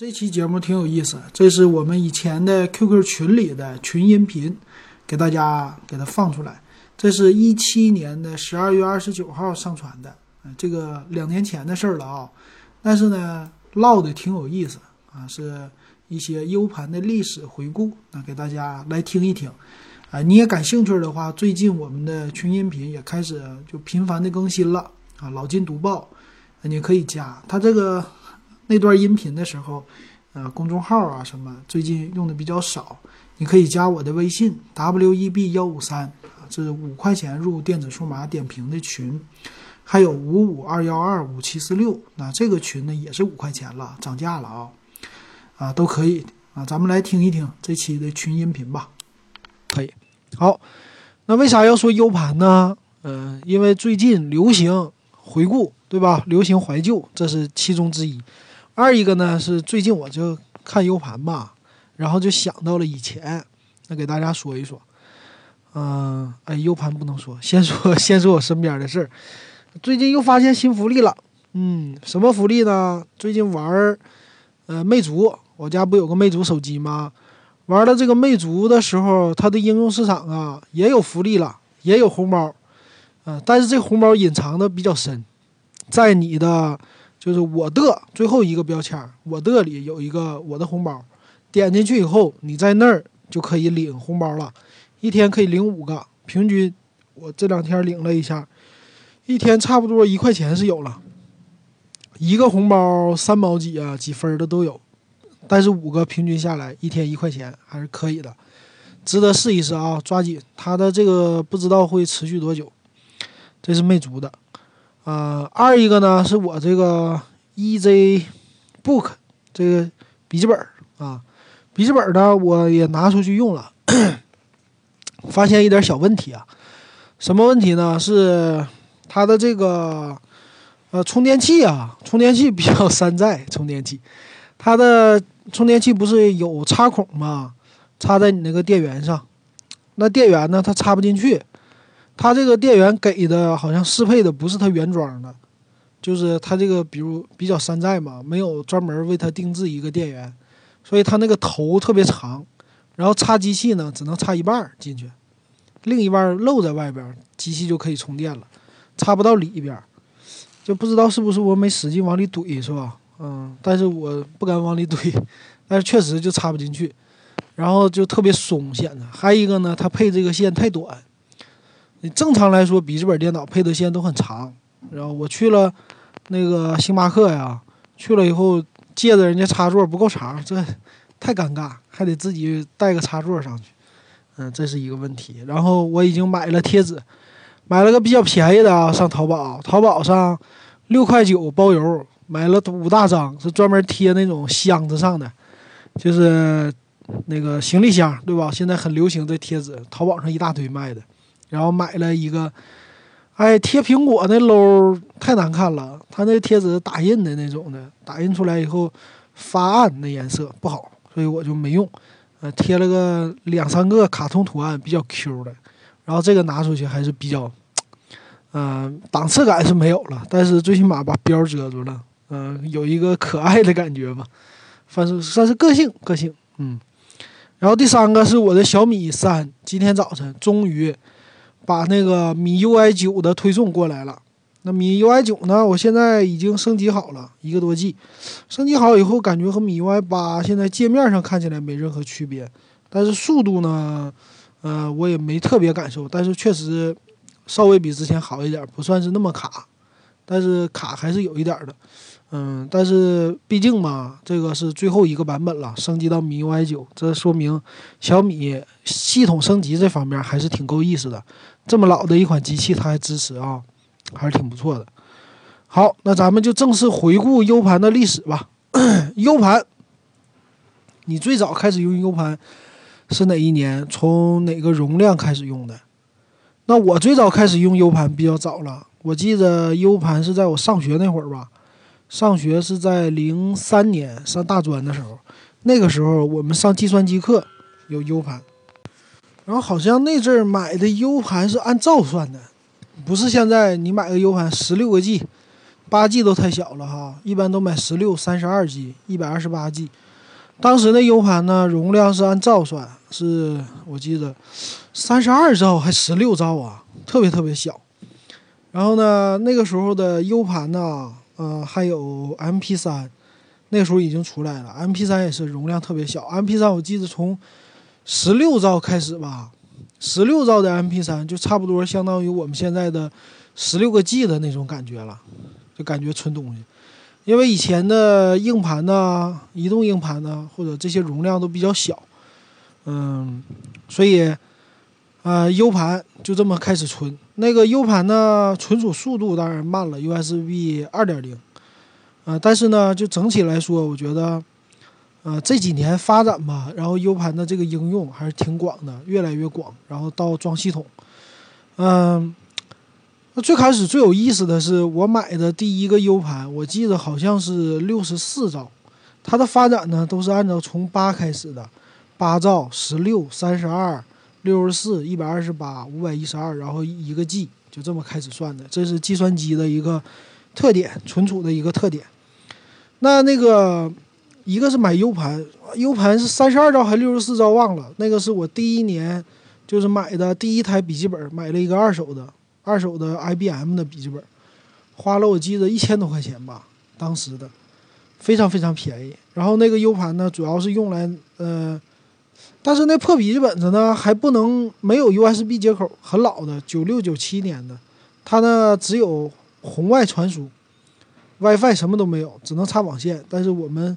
这期节目挺有意思，这是我们以前的 QQ 群里的群音频，给大家给它放出来。这是一七年的十二月二十九号上传的，这个两年前的事儿了啊。但是呢，唠的挺有意思啊，是一些 U 盘的历史回顾，那给大家来听一听。啊，你也感兴趣的话，最近我们的群音频也开始就频繁的更新了啊。老金读报，你可以加他这个。那段音频的时候，呃，公众号啊什么最近用的比较少，你可以加我的微信 w e b 幺五三啊，这是五块钱入电子数码点评的群，还有五五二幺二五七四六，那这个群呢也是五块钱了，涨价了啊，啊都可以啊，咱们来听一听这期的群音频吧。可以，好，那为啥要说 U 盘呢？嗯，因为最近流行回顾，对吧？流行怀旧，这是其中之一。二一个呢是最近我就看 U 盘吧，然后就想到了以前，那给大家说一说。嗯，哎，U 盘不能说，先说 先说我身边的事儿。最近又发现新福利了，嗯，什么福利呢？最近玩儿，呃，魅族，我家不有个魅族手机吗？玩了这个魅族的时候，它的应用市场啊也有福利了，也有红包，嗯，但是这红包隐藏的比较深，在你的。就是我的最后一个标签，我的里有一个我的红包，点进去以后，你在那儿就可以领红包了，一天可以领五个，平均我这两天领了一下，一天差不多一块钱是有了，一个红包三毛几啊，几分的都有，但是五个平均下来一天一块钱还是可以的，值得试一试啊，抓紧它的这个不知道会持续多久，这是魅族的。呃，二一个呢是我这个 EZ Book 这个笔记本啊，笔记本呢我也拿出去用了，发现一点小问题啊。什么问题呢？是它的这个呃充电器啊，充电器比较山寨。充电器，它的充电器不是有插孔吗？插在你那个电源上，那电源呢它插不进去。它这个电源给的好像适配的不是它原装的，就是它这个比如比较山寨嘛，没有专门为它定制一个电源，所以它那个头特别长，然后插机器呢只能插一半进去，另一半露在外边，机器就可以充电了，插不到里边，就不知道是不是我没使劲往里怼是吧？嗯，但是我不敢往里怼，但是确实就插不进去，然后就特别松显得，还有一个呢，它配这个线太短。你正常来说，笔记本电脑配的线都很长。然后我去了那个星巴克呀，去了以后借着人家插座不够长，这太尴尬，还得自己带个插座上去。嗯，这是一个问题。然后我已经买了贴纸，买了个比较便宜的啊，上淘宝，淘宝上六块九包邮，买了五大张，是专门贴那种箱子上的，就是那个行李箱，对吧？现在很流行这贴纸，淘宝上一大堆卖的。然后买了一个，哎，贴苹果那楼太难看了，它那贴纸打印的那种的，打印出来以后发暗，那颜色不好，所以我就没用。呃，贴了个两三个卡通图案，比较 Q 的。然后这个拿出去还是比较，嗯，档次感是没有了，但是最起码把标遮住了，嗯，有一个可爱的感觉吧，算是算是个性个性，嗯。然后第三个是我的小米三，今天早晨终于。把那个米 UI 九的推送过来了，那米 UI 九呢？我现在已经升级好了一个多 G，升级好以后感觉和米 UI 八现在界面上看起来没任何区别，但是速度呢，呃，我也没特别感受，但是确实稍微比之前好一点，不算是那么卡，但是卡还是有一点的。嗯，但是毕竟嘛，这个是最后一个版本了，升级到米 UI 九，这说明小米系统升级这方面还是挺够意思的。这么老的一款机器，它还支持啊，还是挺不错的。好，那咱们就正式回顾 U 盘的历史吧。U 盘，你最早开始用 U 盘是哪一年？从哪个容量开始用的？那我最早开始用 U 盘比较早了，我记得 U 盘是在我上学那会儿吧。上学是在零三年上大专的时候，那个时候我们上计算机课有 U 盘，然后好像那阵儿买的 U 盘是按兆算的，不是现在你买个 U 盘十六个 G，八 G 都太小了哈，一般都买十六、三十二 G、一百二十八 G。当时那 U 盘呢，容量是按兆算，是我记得三十二兆还十六兆啊，特别特别小。然后呢，那个时候的 U 盘呢，呃，还有 MP3，那个时候已经出来了，MP3 也是容量特别小。MP3 我记得从十六兆开始吧，十六兆的 MP3 就差不多相当于我们现在的十六个 G 的那种感觉了，就感觉存东西。因为以前的硬盘呢，移动硬盘呢，或者这些容量都比较小，嗯，所以，呃，U 盘就这么开始存。那个 U 盘呢，存储速度当然慢了，USB 二点零，呃，但是呢，就整体来说，我觉得。呃，这几年发展吧，然后 U 盘的这个应用还是挺广的，越来越广。然后到装系统，嗯，那最开始最有意思的是我买的第一个 U 盘，我记得好像是六十四兆。它的发展呢，都是按照从八开始的，八兆、十六、三十二、六十四、一百二十八、五百一十二，然后一个 G，就这么开始算的。这是计算机的一个特点，存储的一个特点。那那个。一个是买 U 盘，U 盘是三十二兆还是六十四兆忘了。那个是我第一年就是买的第一台笔记本，买了一个二手的，二手的 IBM 的笔记本，花了我记得一千多块钱吧，当时的非常非常便宜。然后那个 U 盘呢，主要是用来呃，但是那破笔记本子呢还不能没有 USB 接口，很老的，九六九七年的，它呢只有红外传输，WiFi 什么都没有，只能插网线。但是我们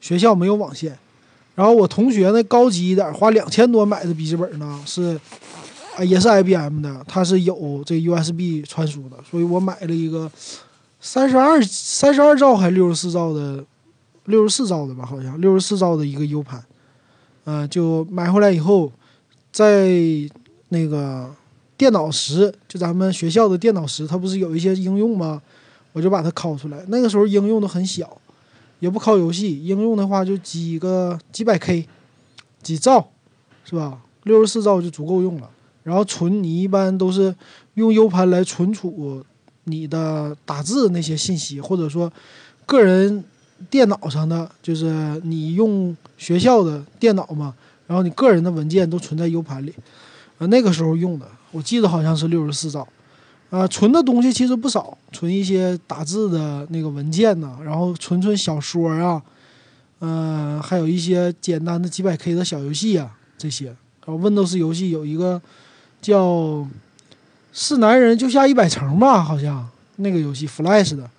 学校没有网线，然后我同学那高级一点，花两千多买的笔记本呢，是啊，也是 IBM 的，它是有这 USB 传输的，所以我买了一个三十二三十二兆还六十四兆的，六十四兆的吧，好像六十四兆的一个 U 盘，呃，就买回来以后，在那个电脑室，就咱们学校的电脑室，它不是有一些应用吗？我就把它拷出来，那个时候应用都很小。也不拷游戏，应用的话就几个几百 K，几兆，是吧？六十四兆就足够用了。然后存，你一般都是用 U 盘来存储你的打字那些信息，或者说个人电脑上的，就是你用学校的电脑嘛，然后你个人的文件都存在 U 盘里。啊，那个时候用的，我记得好像是六十四兆。啊，存的东西其实不少，存一些打字的那个文件呐，然后存存小说啊，嗯，还有一些简单的几百 K 的小游戏啊，这些。然后 Windows 游戏有一个叫《是男人就下一百层》吧，好像那个游戏 Flash 的，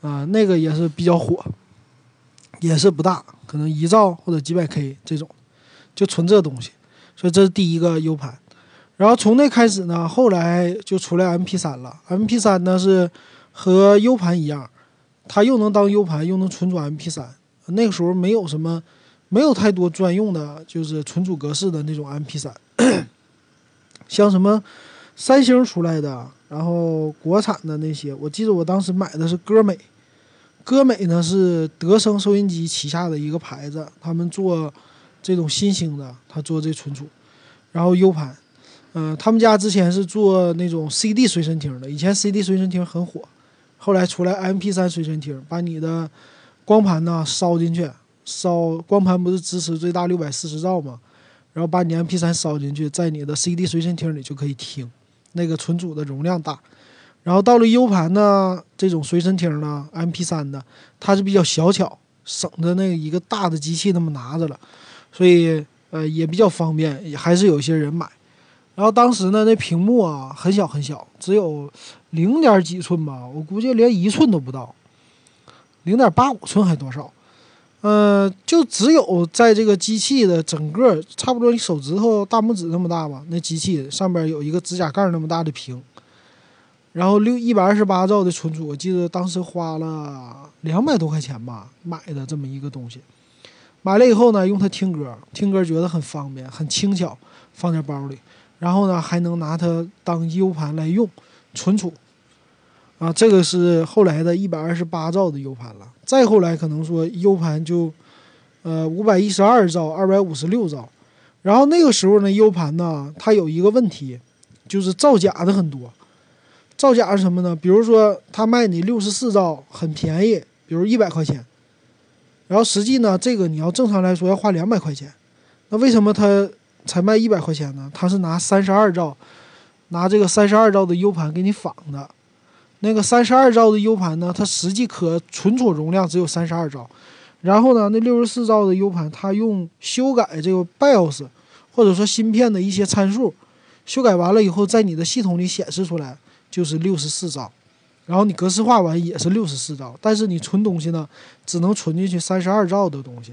啊，那个也是比较火，也是不大，可能一兆或者几百 K 这种，就存这东西。所以这是第一个 U 盘。然后从那开始呢，后来就出来 MP3 了。MP3 呢是和 U 盘一样，它又能当 U 盘，又能存储 MP3。那个时候没有什么，没有太多专用的，就是存储格式的那种 MP3。像什么三星出来的，然后国产的那些，我记得我当时买的是歌美。歌美呢是德生收音机旗下的一个牌子，他们做这种新兴的，他做这存储，然后 U 盘。嗯，他们家之前是做那种 CD 随身听的，以前 CD 随身听很火，后来出来 MP3 随身听，把你的光盘呢烧进去，烧光盘不是支持最大六百四十兆吗？然后把你 MP3 烧进去，在你的 CD 随身听里就可以听，那个存储的容量大。然后到了 U 盘呢，这种随身听呢，MP3 的，它是比较小巧，省得那一个大的机器那么拿着了，所以呃也比较方便，也还是有些人买。然后当时呢，那屏幕啊很小很小，只有零点几寸吧，我估计连一寸都不到，零点八五寸还多少？嗯，就只有在这个机器的整个差不多你手指头大拇指那么大吧，那机器上边有一个指甲盖那么大的屏，然后六一百二十八兆的存储，我记得当时花了两百多块钱吧买的这么一个东西，买了以后呢，用它听歌，听歌觉得很方便，很轻巧，放在包里。然后呢，还能拿它当 U 盘来用，存储，啊，这个是后来的一百二十八兆的 U 盘了。再后来可能说 U 盘就，呃，五百一十二兆、二百五十六兆。然后那个时候呢，U 盘呢，它有一个问题，就是造假的很多。造假是什么呢？比如说他卖你六十四兆很便宜，比如一百块钱，然后实际呢，这个你要正常来说要花两百块钱，那为什么他才卖一百块钱呢？他是拿三十二兆，拿这个三十二兆的 U 盘给你仿的，那个三十二兆的 U 盘呢，它实际可存储容量只有三十二兆，然后呢，那六十四兆的 U 盘，它用修改这个 BIOS 或者说芯片的一些参数。修改完了以后，在你的系统里显示出来就是六十四兆，然后你格式化完也是六十四兆，但是你存东西呢，只能存进去三十二兆的东西，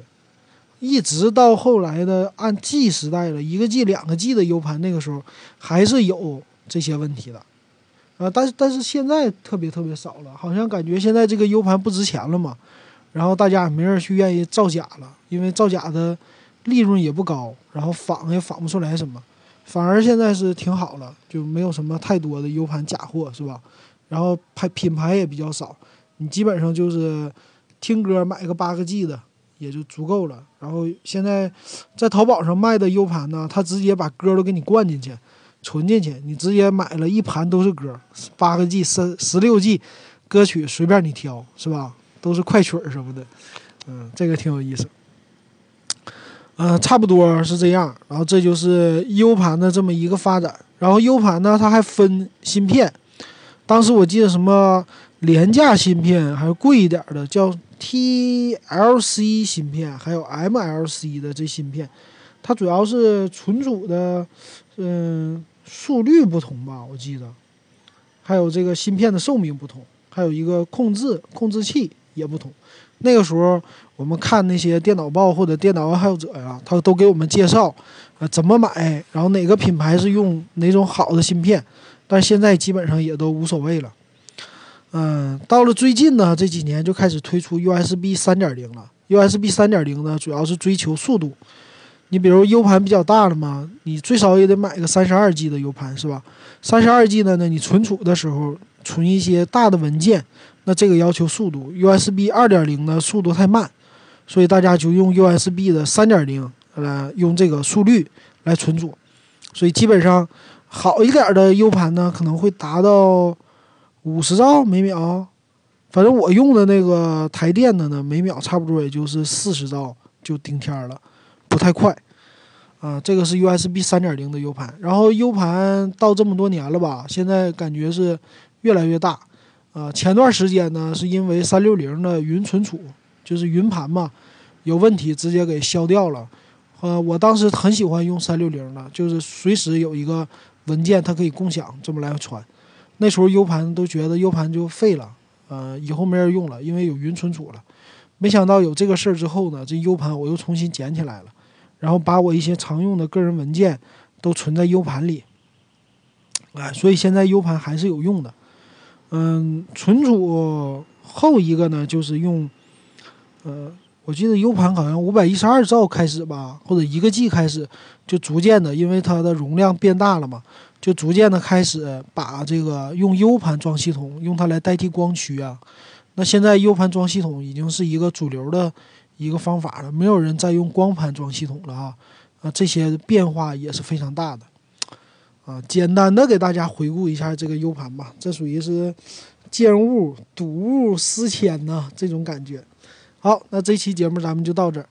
一直到后来的按 G 时代了，一个 G、两个 G 的 U 盘，那个时候还是有这些问题的，啊，但是但是现在特别特别少了，好像感觉现在这个 U 盘不值钱了嘛，然后大家也没人去愿意造假了，因为造假的利润也不高，然后仿也仿不出来什么。反而现在是挺好了，就没有什么太多的 U 盘假货，是吧？然后牌品牌也比较少，你基本上就是听歌买个八个 G 的也就足够了。然后现在在淘宝上卖的 U 盘呢，它直接把歌都给你灌进去，存进去，你直接买了一盘都是歌，八个 G、十十六 G 歌曲随便你挑，是吧？都是快曲儿什么的，嗯，这个挺有意思。嗯，差不多是这样。然后这就是 U 盘的这么一个发展。然后 U 盘呢，它还分芯片。当时我记得什么廉价芯片，还有贵一点的叫 TLC 芯片，还有 MLC 的这芯片。它主要是存储的，嗯，速率不同吧，我记得。还有这个芯片的寿命不同，还有一个控制控制器也不同。那个时候，我们看那些电脑报或者电脑爱好者呀，他都给我们介绍，呃，怎么买，然后哪个品牌是用哪种好的芯片。但现在基本上也都无所谓了。嗯，到了最近呢，这几年就开始推出 USB 三点零了。USB 三点零呢，主要是追求速度。你比如 U 盘比较大了嘛，你最少也得买个三十二 G 的 U 盘，是吧？三十二 G 的呢，你存储的时候存一些大的文件。那这个要求速度，USB 二点零的速度太慢，所以大家就用 USB 的三点零来用这个速率来存储，所以基本上好一点的 U 盘呢可能会达到五十兆每秒，反正我用的那个台电的呢每秒差不多也就是四十兆就顶天了，不太快啊。这个是 USB 三点零的 U 盘，然后 U 盘到这么多年了吧，现在感觉是越来越大。啊，前段时间呢，是因为三六零的云存储，就是云盘嘛，有问题，直接给消掉了。呃，我当时很喜欢用三六零的，就是随时有一个文件，它可以共享，这么来传。那时候 U 盘都觉得 U 盘就废了，呃，以后没人用了，因为有云存储了。没想到有这个事儿之后呢，这 U 盘我又重新捡起来了，然后把我一些常用的个人文件都存在 U 盘里。哎，所以现在 U 盘还是有用的。嗯，存储后一个呢，就是用，呃，我记得 U 盘好像五百一十二兆开始吧，或者一个 G 开始，就逐渐的，因为它的容量变大了嘛，就逐渐的开始把这个用 U 盘装系统，用它来代替光驱啊。那现在 U 盘装系统已经是一个主流的一个方法了，没有人再用光盘装系统了啊。啊，这些变化也是非常大的。啊，简单的给大家回顾一下这个 U 盘吧，这属于是见物睹物思迁呐，这种感觉。好，那这期节目咱们就到这儿。